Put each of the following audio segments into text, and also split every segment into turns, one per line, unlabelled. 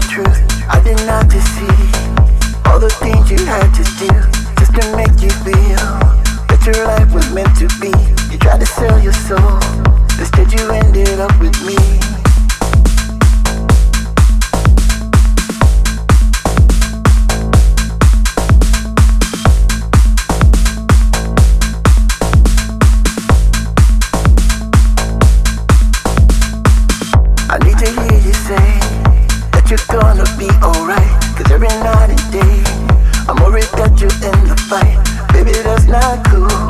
the truth. I did not deceive. All the things you had to do just to make you feel that your life was meant to be. You tried to sell your soul. Instead, you ended up with me. I need to hear you say you're gonna be alright. Cause every night and day, I'm worried that you're in the fight. Baby, that's not cool.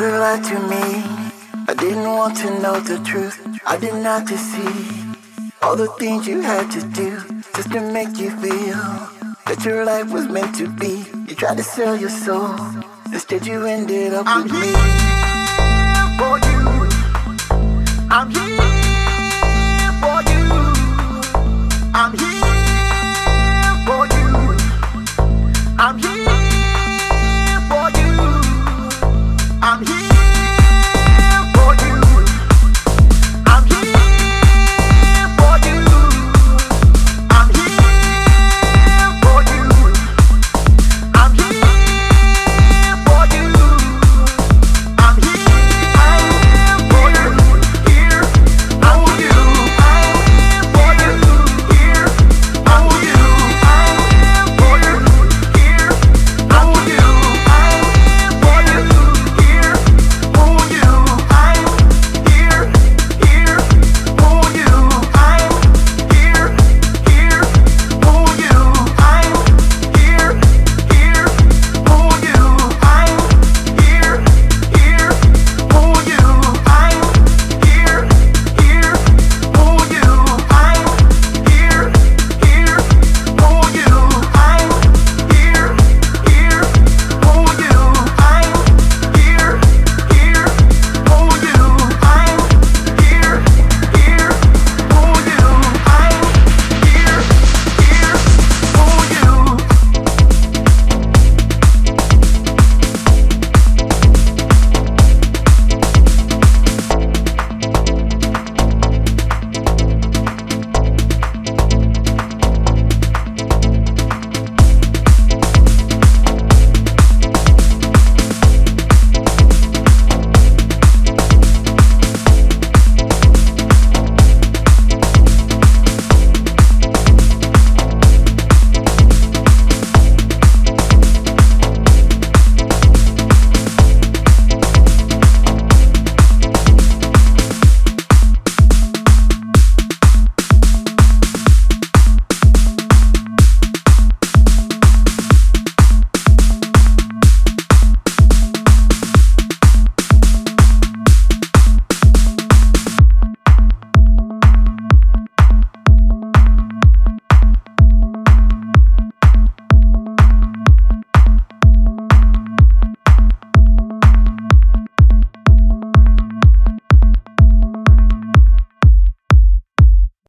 You. Have lied to me. I didn't want to know the truth. I did not deceive. All the things you had to do just to make you feel that your life was meant to be. You tried to sell your soul. Instead, you ended up with me. I'm here for you. I'm here